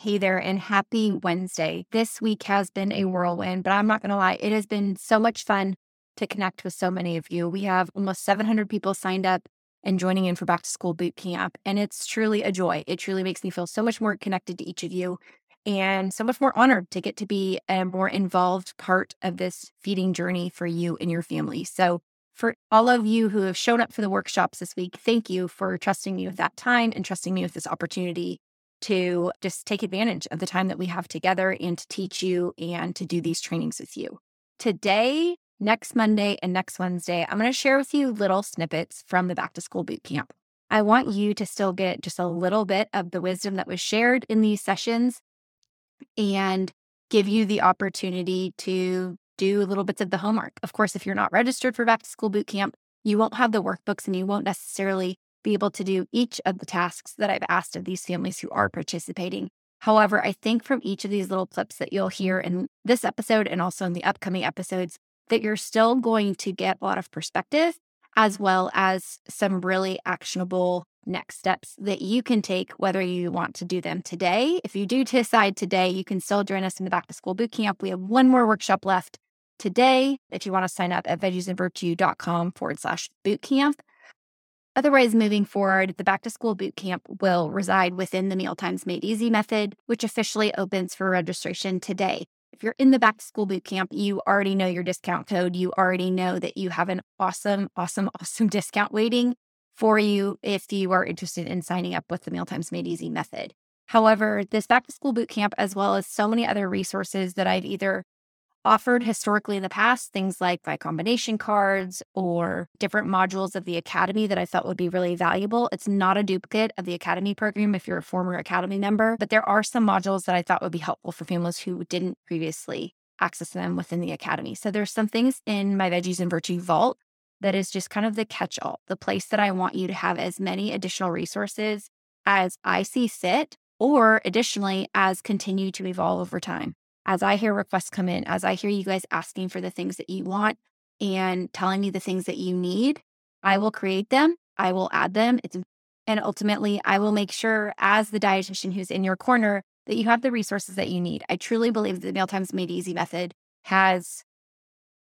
Hey there, and happy Wednesday. This week has been a whirlwind, but I'm not going to lie, it has been so much fun to connect with so many of you. We have almost 700 people signed up and joining in for back to school boot camp, and it's truly a joy. It truly makes me feel so much more connected to each of you and so much more honored to get to be a more involved part of this feeding journey for you and your family. So, for all of you who have shown up for the workshops this week, thank you for trusting me with that time and trusting me with this opportunity to just take advantage of the time that we have together and to teach you and to do these trainings with you. Today, next Monday, and next Wednesday, I'm going to share with you little snippets from the back to school boot camp. I want you to still get just a little bit of the wisdom that was shared in these sessions and give you the opportunity to do little bits of the homework. Of course, if you're not registered for back to school boot camp, you won't have the workbooks and you won't necessarily be able to do each of the tasks that I've asked of these families who are participating. However, I think from each of these little clips that you'll hear in this episode and also in the upcoming episodes, that you're still going to get a lot of perspective as well as some really actionable next steps that you can take, whether you want to do them today. If you do decide today, you can still join us in the back to school boot camp. We have one more workshop left today. If you want to sign up at veggiesandvirtue.com forward slash boot camp. Otherwise, moving forward, the back to school boot camp will reside within the Mealtimes Made Easy method, which officially opens for registration today. If you're in the back to school boot camp, you already know your discount code. You already know that you have an awesome, awesome, awesome discount waiting for you if you are interested in signing up with the Mealtimes Made Easy method. However, this back to school boot camp, as well as so many other resources that I've either offered historically in the past, things like my combination cards or different modules of the Academy that I thought would be really valuable. It's not a duplicate of the Academy program if you're a former Academy member, but there are some modules that I thought would be helpful for families who didn't previously access them within the Academy. So there's some things in my Veggies and Virtue Vault that is just kind of the catch all, the place that I want you to have as many additional resources as I see fit, or additionally, as continue to evolve over time as I hear requests come in, as I hear you guys asking for the things that you want and telling me the things that you need, I will create them. I will add them. It's, and ultimately, I will make sure, as the dietitian who's in your corner, that you have the resources that you need. I truly believe the Mealtimes Made Easy method has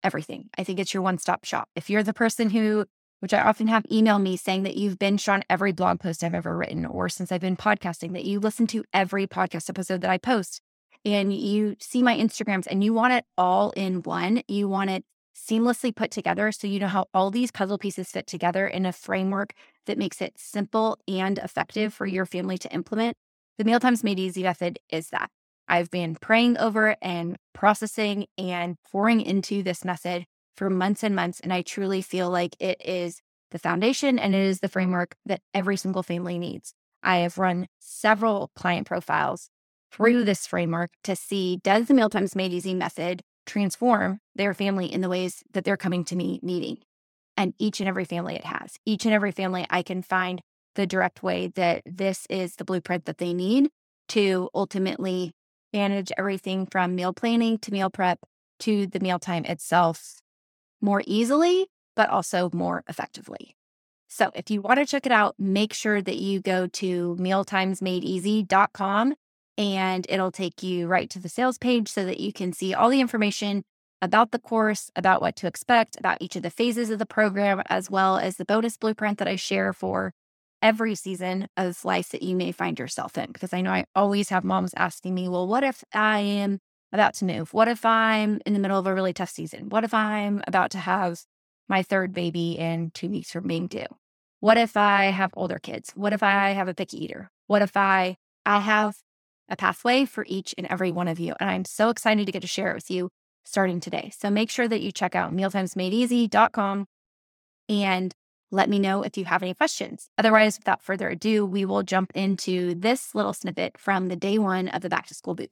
everything. I think it's your one stop shop. If you're the person who, which I often have email me saying that you've binged on every blog post I've ever written, or since I've been podcasting, that you listen to every podcast episode that I post, and you see my Instagrams and you want it all in one, you want it seamlessly put together so you know how all these puzzle pieces fit together in a framework that makes it simple and effective for your family to implement. The Mealtimes Made Easy method is that. I've been praying over and processing and pouring into this method for months and months. And I truly feel like it is the foundation and it is the framework that every single family needs. I have run several client profiles through this framework to see does the Mealtimes Made Easy method transform their family in the ways that they're coming to me needing? And each and every family it has. Each and every family, I can find the direct way that this is the blueprint that they need to ultimately manage everything from meal planning to meal prep to the mealtime itself more easily, but also more effectively. So if you want to check it out, make sure that you go to mealtimesmadeeasy.com and it'll take you right to the sales page so that you can see all the information about the course, about what to expect, about each of the phases of the program, as well as the bonus blueprint that I share for every season of life that you may find yourself in. Because I know I always have moms asking me, well, what if I am about to move? What if I'm in the middle of a really tough season? What if I'm about to have my third baby in two weeks from being due? What if I have older kids? What if I have a picky eater? What if I I have a pathway for each and every one of you. And I'm so excited to get to share it with you starting today. So make sure that you check out mealtimesmadeeasy.com and let me know if you have any questions. Otherwise, without further ado, we will jump into this little snippet from the day one of the back to school boot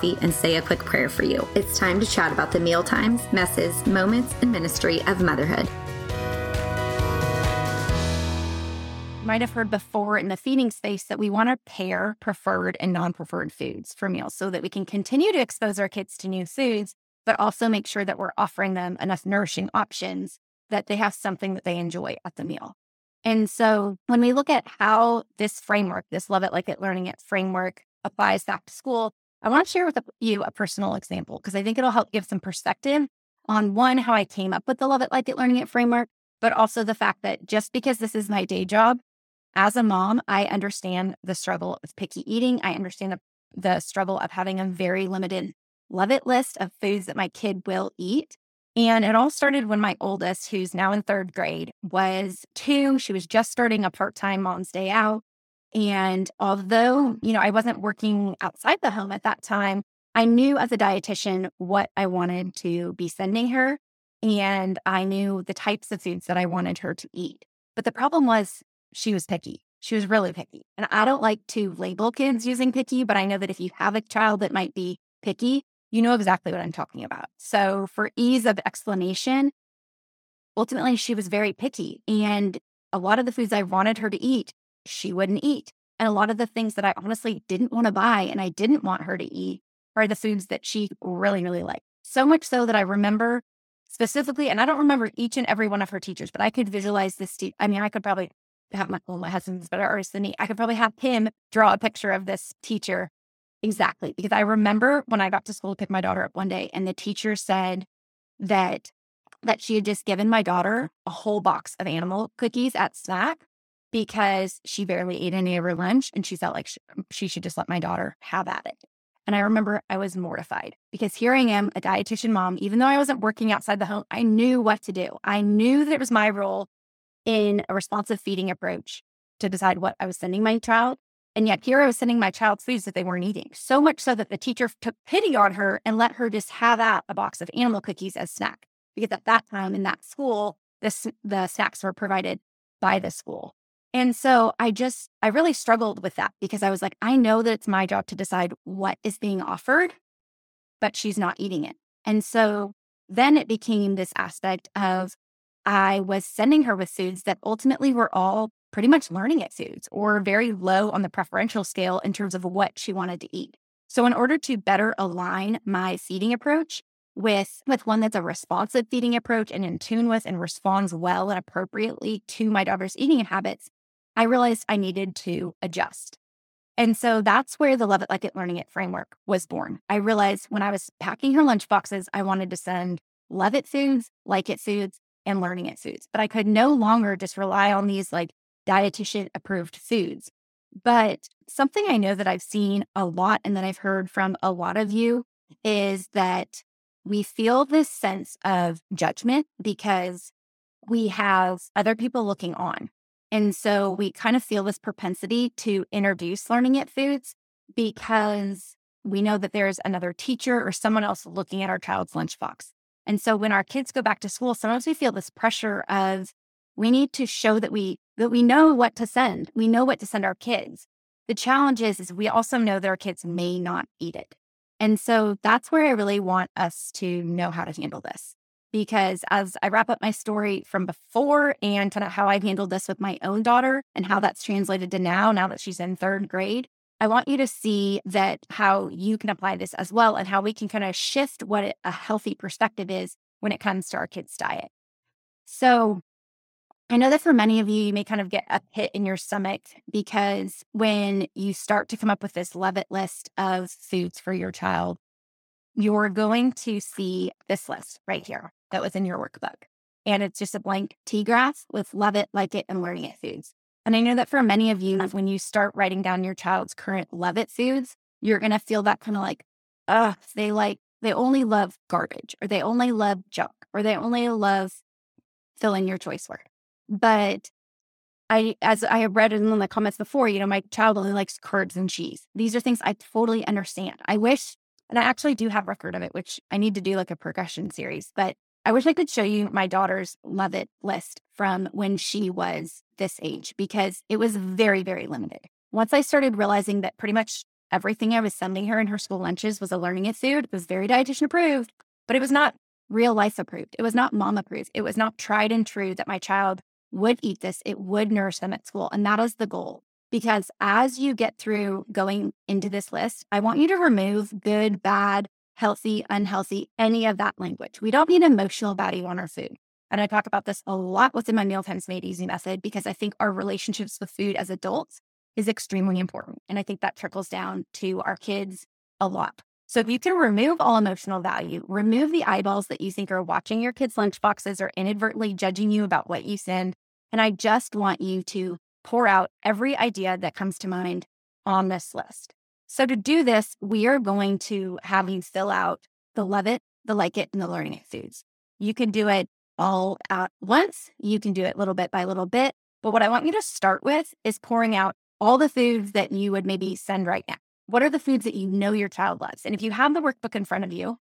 coffee and say a quick prayer for you. It's time to chat about the meal times, messes, moments, and ministry of motherhood. You might have heard before in the feeding space that we want to pair preferred and non preferred foods for meals so that we can continue to expose our kids to new foods, but also make sure that we're offering them enough nourishing options that they have something that they enjoy at the meal. And so when we look at how this framework, this Love It Like It Learning It framework applies back to school, I want to share with you a personal example because I think it'll help give some perspective on one, how I came up with the Love It Like It Learning It framework, but also the fact that just because this is my day job, as a mom, I understand the struggle of picky eating. I understand the, the struggle of having a very limited love it list of foods that my kid will eat. And it all started when my oldest, who's now in third grade, was two. She was just starting a part time mom's day out. And although, you know, I wasn't working outside the home at that time, I knew as a dietitian what I wanted to be sending her. And I knew the types of foods that I wanted her to eat. But the problem was she was picky. She was really picky. And I don't like to label kids using picky, but I know that if you have a child that might be picky, you know exactly what I'm talking about. So, for ease of explanation, ultimately, she was very picky. And a lot of the foods I wanted her to eat, she wouldn't eat. And a lot of the things that I honestly didn't want to buy and I didn't want her to eat are the foods that she really, really liked. So much so that I remember specifically, and I don't remember each and every one of her teachers, but I could visualize this. Te- I mean, I could probably have my, well, my husband's better artist than me. I could probably have him draw a picture of this teacher exactly because I remember when I got to school to pick my daughter up one day and the teacher said that that she had just given my daughter a whole box of animal cookies at snack because she barely ate any of her lunch and she felt like she, um, she should just let my daughter have at it. And I remember I was mortified because here I am, a dietitian mom, even though I wasn't working outside the home, I knew what to do. I knew that it was my role in a responsive feeding approach to decide what I was sending my child. And yet here I was sending my child foods that they weren't eating. So much so that the teacher took pity on her and let her just have out a box of animal cookies as snack. Because at that time in that school, this, the snacks were provided by the school. And so I just, I really struggled with that because I was like, I know that it's my job to decide what is being offered, but she's not eating it. And so then it became this aspect of I was sending her with foods that ultimately were all pretty much learning it foods or very low on the preferential scale in terms of what she wanted to eat. So in order to better align my feeding approach, with with one that's a responsive feeding approach and in tune with and responds well and appropriately to my daughter's eating habits I realized I needed to adjust. And so that's where the Love It Like It Learning It framework was born. I realized when I was packing her lunch boxes, I wanted to send Love It foods, Like It foods, and Learning It foods. But I could no longer just rely on these like dietitian approved foods. But something I know that I've seen a lot and that I've heard from a lot of you is that we feel this sense of judgment because we have other people looking on. And so we kind of feel this propensity to introduce learning it foods because we know that there's another teacher or someone else looking at our child's lunchbox. And so when our kids go back to school, sometimes we feel this pressure of we need to show that we that we know what to send. We know what to send our kids. The challenge is, is we also know that our kids may not eat it. And so that's where I really want us to know how to handle this because as I wrap up my story from before and kind of how I've handled this with my own daughter and how that's translated to now, now that she's in third grade, I want you to see that how you can apply this as well and how we can kind of shift what a healthy perspective is when it comes to our kids' diet. So, I know that for many of you, you may kind of get a pit in your stomach because when you start to come up with this love it list of foods for your child, you're going to see this list right here that was in your workbook. And it's just a blank T graph with love it, like it, and learning it foods. And I know that for many of you, when you start writing down your child's current love it foods, you're going to feel that kind of like, uh, they like, they only love garbage or they only love junk or they only love fill in your choice word. But I, as I have read in the comments before, you know, my child only likes curds and cheese. These are things I totally understand. I wish, and I actually do have record of it, which I need to do like a progression series, but I wish I could show you my daughter's love it list from when she was this age because it was very, very limited. Once I started realizing that pretty much everything I was sending her in her school lunches was a learning it food, it was very dietitian approved, but it was not real life approved. It was not mom approved. It was not tried and true that my child would eat this, it would nourish them at school. And that is the goal. Because as you get through going into this list, I want you to remove good, bad, healthy, unhealthy, any of that language. We don't need emotional value on our food. And I talk about this a lot within my Mealtimes Made Easy method because I think our relationships with food as adults is extremely important. And I think that trickles down to our kids a lot. So if you can remove all emotional value, remove the eyeballs that you think are watching your kids' lunchboxes or inadvertently judging you about what you send. And I just want you to pour out every idea that comes to mind on this list. So to do this, we are going to have you fill out the love it, the like it, and the learning it foods. You can do it all at once. You can do it little bit by little bit. But what I want you to start with is pouring out all the foods that you would maybe send right now. What are the foods that you know your child loves? And if you have the workbook in front of you,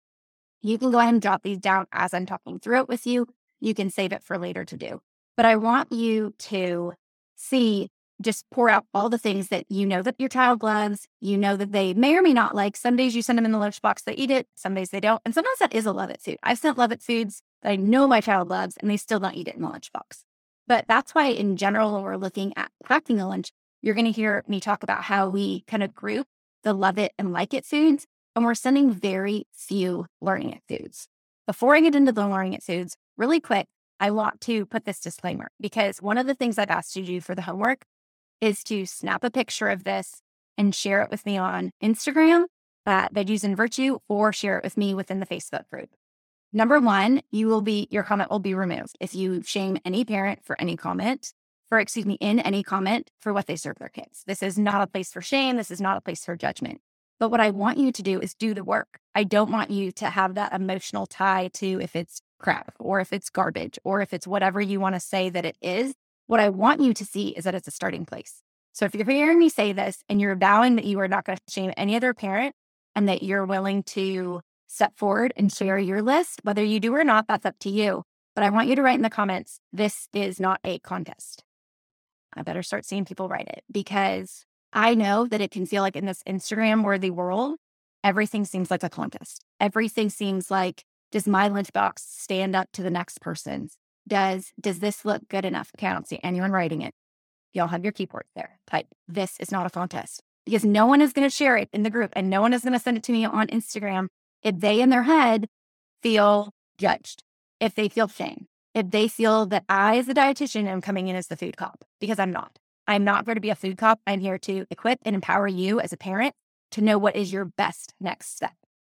you can go ahead and jot these down as I'm talking through it with you. You can save it for later to do. But I want you to see, just pour out all the things that you know that your child loves, you know that they may or may not like. Some days you send them in the lunchbox, they eat it. Some days they don't. And sometimes that is a love it food. I've sent love it foods that I know my child loves and they still don't eat it in the lunchbox. But that's why, in general, when we're looking at packing a lunch, you're going to hear me talk about how we kind of group the love it and like it foods, and we're sending very few learning it foods. Before I get into the learning it foods, really quick, I want to put this disclaimer because one of the things I've asked you to do for the homework is to snap a picture of this and share it with me on Instagram at Veggies and Virtue or share it with me within the Facebook group. Number one, you will be your comment will be removed if you shame any parent for any comment for, excuse me, in any comment for what they serve their kids. This is not a place for shame. This is not a place for judgment. But what I want you to do is do the work. I don't want you to have that emotional tie to if it's crap or if it's garbage or if it's whatever you want to say that it is. What I want you to see is that it's a starting place. So if you're hearing me say this and you're vowing that you are not going to shame any other parent and that you're willing to step forward and share your list, whether you do or not, that's up to you. But I want you to write in the comments, this is not a contest. I better start seeing people write it because I know that it can feel like in this Instagram worthy world, everything seems like a contest. Everything seems like, does my lunchbox stand up to the next person's? Does does this look good enough? Okay, I don't see anyone writing it. Y'all have your keyboard there. Type, this is not a contest. Because no one is going to share it in the group and no one is going to send it to me on Instagram if they in their head feel judged, if they feel shame, if they feel that I, as a dietitian, am coming in as the food cop, because I'm not. I'm not going to be a food cop. I'm here to equip and empower you as a parent to know what is your best next step.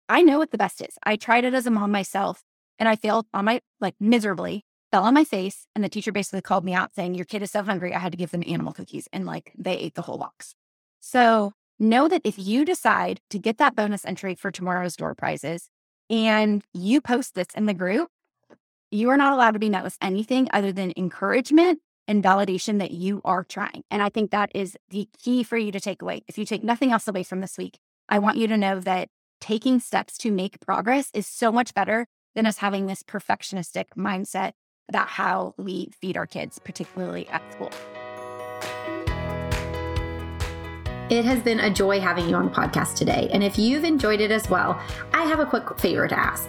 I know what the best is. I tried it as a mom myself and I failed on my, like miserably, fell on my face. And the teacher basically called me out saying, Your kid is so hungry. I had to give them animal cookies. And like they ate the whole box. So know that if you decide to get that bonus entry for tomorrow's door prizes and you post this in the group, you are not allowed to be met with anything other than encouragement and validation that you are trying. And I think that is the key for you to take away. If you take nothing else away from this week, I want you to know that taking steps to make progress is so much better than us having this perfectionistic mindset about how we feed our kids, particularly at school. It has been a joy having you on the podcast today. And if you've enjoyed it as well, I have a quick favor to ask